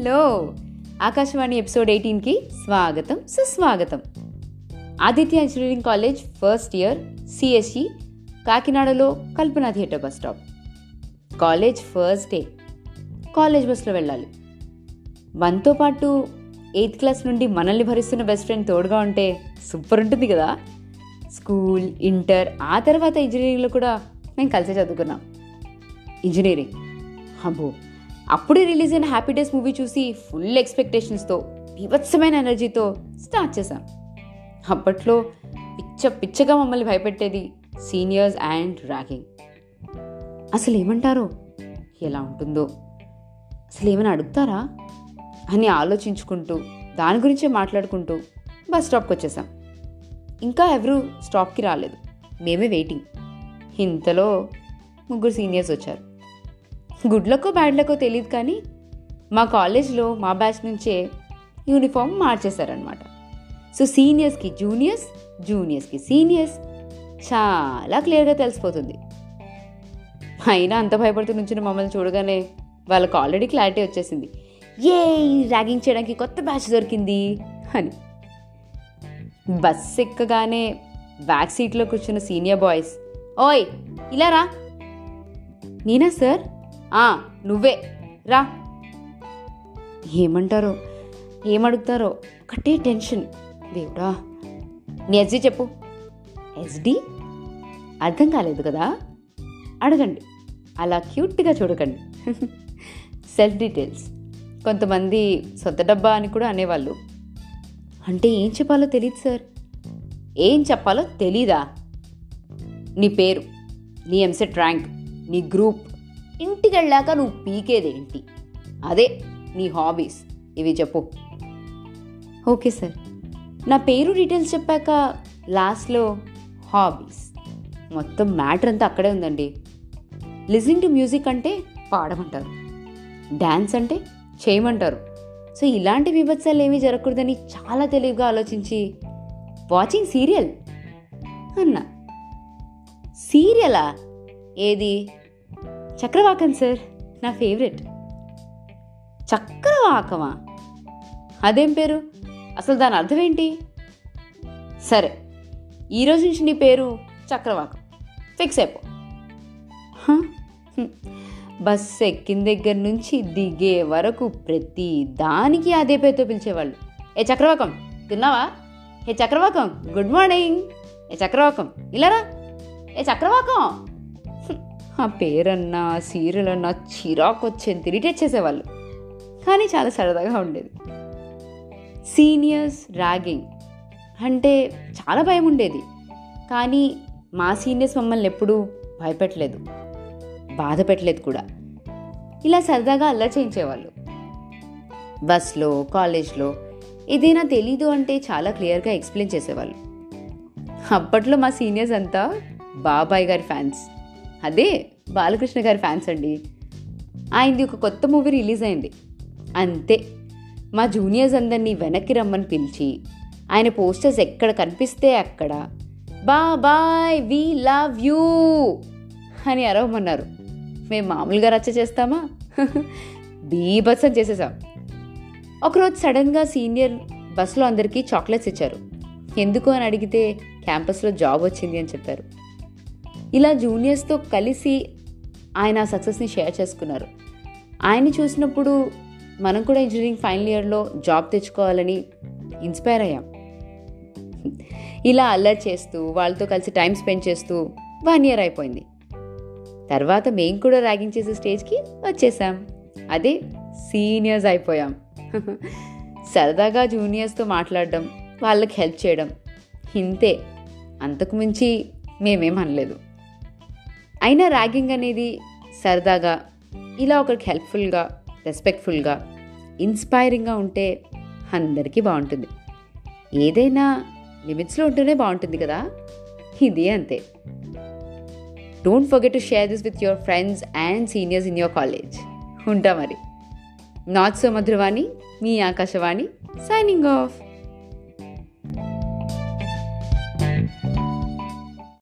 Hello. Akashvani episode ఎయిటీన్కి స్వాగతం సుస్వాగతం. Aditya engineering college first year CSE కాకినాడలో Kalpana theatre bus stop. College first day. College బస్లో వెళ్ళాలి. మనతో పాటు ఎయిత్ క్లాస్ నుండి మనల్ని భరిస్తున్న బెస్ట్ ఫ్రెండ్ తోడుగా ఉంటే సూపర్ ఉంటుంది కదా. స్కూల్ ఇంటర్ ఆ తర్వాత ఇంజనీరింగ్లో కూడా మేము కలిసి చదువుకున్నాం. ఇంజనీరింగ్. అబ్బో. అప్పుడే రిలీజ్ అయిన హ్యాపీ డేస్ మూవీ చూసి ఫుల్ ఎక్స్పెక్టేషన్స్తో బీభత్సమైన ఎనర్జీతో స్టార్ట్ చేశాం. అప్పట్లో పిచ్చ పిచ్చగా మమ్మల్ని భయపెట్టేది సీనియర్స్ అండ్ ర్యాగింగ్. అసలు ఏమంటారో? ఎలా ఉంటుందో? అసలు ఏమైనా అడుగుతారా? అని ఆలోచించుకుంటూ దాని గురించే మాట్లాడుకుంటూ బస్ స్టాప్కి వచ్చేసాం. ఇంకా ఎవరు స్టాప్కి రాలేదు. మేమే వెయిటింగ్. ఇంతలో ముగ్గురు సీనియర్స్ వచ్చారు. గుడ్లకో బ్యాడ్లకో తెలియదు కానీ మా కాలేజ్లో మా బ్యాచ్ నుంచే యూనిఫామ్ మార్చేశారనమాట సో సీనియర్స్కి జూనియర్స్ జూనియర్స్కి సీనియర్స్. చాలా క్లియర్గా తెలిసిపోతుంది. అయినా అంత భయపడుతూ నుంచిన మమ్మల్ని చూడగానే వాళ్ళకు ఆల్రెడీ క్లారిటీ వచ్చేసింది. ఏ ర్యాగింగ్ చేయడానికి కొత్త బ్యాచ్ దొరికింది అని. బస్ ఎక్కగానే బ్యాక్ సీట్లో కూర్చున్న సీనియర్ బాయ్స్ ఓయ్ ఇలా రా. నేనా సార్? నువ్వే. రా. ఏమంటారో ఏమడుగుతారో ఒకటే టెన్షన్. దేవుడా నీ ఎస్డి చెప్పు. ఎస్డి? అర్థం కాలేదు కదా? అడగండి. అలా క్యూట్గా చూడకండి. Self details. కొంతమంది సొంత డబ్బా అని కూడా అనేవాళ్ళు. అంటే ఏం చెప్పాలో తెలియదు సార్. ఏం చెప్పాలో తెలీదా? నీ పేరు నీ ఎంసెట్ ర్యాంక్ నీ గ్రూప్. ఇంటికి వెళ్ళాక నువ్వు పీకేదేంటి? అదే నీ హాబీస్. ఇవి చెప్పు. Okay sir. నా పేరు డీటెయిల్స్ చెప్పాక లాస్ట్లో హాబీస్. మొత్తం మ్యాటర్ అంతా అక్కడే ఉందండి. లిజనింగ్ టు మ్యూజిక్ అంటే పాడమంటారు. డ్యాన్స్ అంటే చేయమంటారు. సో ఇలాంటి విభత్సాలు ఏమీ జరగకూడదని చాలా తెలివిగా ఆలోచించి వాచింగ్ సీరియల్ అన్నా. సీరియలా? ఏది? చక్రవాకం సార్ నా ఫేవరెట్ చక్రవాకమా? అదేం పేరు? అసలు దాని అర్థం ఏంటి సరే ఈరోజు నుంచి నీ పేరు చక్రవాకం. ఫిక్స్ అయిపో. హ? బస్ ఎక్కిన దగ్గర నుంచి దిగే వరకు ప్రతి దానికి అదే పేరుతో పిలిచేవాళ్ళు. ఏ చక్రవాకం తిన్నావా? ఏ చక్రవాకం గుడ్ మార్నింగ్ ఏ చక్రవాకం ఇలారా ఏ చక్రవాకం? ఆ పేరన్నా సీరియల్ అన్నా చిరాకు వచ్చేది ఇరిటేట్ చేసేవాళ్ళు. కానీ చాలా సరదాగా ఉండేది. సీనియర్స్ ర్యాగింగ్ అంటే చాలా భయం ఉండేది. కానీ మా సీనియర్స్ మమ్మల్ని ఎప్పుడూ భయపెట్టలేదు. బాధ పెట్టలేదు కూడా. ఇలా సరదాగా అల్లా చేయించేవాళ్ళు. బస్లో కాలేజ్లో ఏదైనా తెలీదు అంటే చాలా క్లియర్గా ఎక్స్ప్లెయిన్ చేసేవాళ్ళు. అప్పట్లో మా సీనియర్స్ అంతా బాబాయ్ గారి ఫ్యాన్స్. అదే బాలకృష్ణ గారి ఫ్యాన్స్ అండి. ఆయనది ఒక కొత్త మూవీ రిలీజ్ అయింది. అంతే. మా జూనియర్స్ అందరినీ వెనక్కి రమ్మని పిలిచి ఆయన పోస్టర్స్ ఎక్కడ కనిపిస్తే అక్కడ బా బాయ్ వి లవ్ యూ అని అరవమన్నారు. మేము మామూలుగా రచ్చ చేస్తామా? బీభత్సం చేసేసాం. ఒకరోజు సడన్గా సీనియర్ బస్సులో అందరికీ చాక్లెట్స్ ఇచ్చారు. ఎందుకు అని అడిగితే క్యాంపస్లో జాబ్ వచ్చింది అని చెప్పారు. ఇలా జూనియర్స్తో కలిసి ఆయన ఆ సక్సెస్ని షేర్ చేసుకున్నారు. ఆయన్ని చూసినప్పుడు మనం కూడా ఇంజనీరింగ్ ఫైనల్ ఇయర్లో జాబ్ తెచ్చుకోవాలని ఇన్స్పైర్ అయ్యాం. ఇలా అల్లరి చేస్తూ వాళ్ళతో కలిసి టైం స్పెండ్ చేస్తూ వన్ ఇయర్ అయిపోయింది. తర్వాత మేము కూడా ర్యాగింగ్ చేసే స్టేజ్కి వచ్చేసాం. అదే సీనియర్స్ అయిపోయాం. సరదాగా జూనియర్స్తో మాట్లాడడం వాళ్ళకి హెల్ప్ చేయడం ఇంతే. అంతకుమించి మేమేం అనలేదు. అయినా ర్యాగింగ్ అనేది సరదాగా ఇలా ఒకరికి హెల్ప్ఫుల్గా రెస్పెక్ట్ఫుల్గా ఇన్స్పైరింగ్గా ఉంటే అందరికీ బాగుంటుంది. ఏదైనా లిమిట్స్లో ఉంటేనే బాగుంటుంది కదా? ఇది అంతే. Don't forget to share this with your friends and seniors in your college ఉంటా మరి. నాట్ సో మధురవాణి మీ ఆకాశవాణి సైనింగ్ ఆఫ్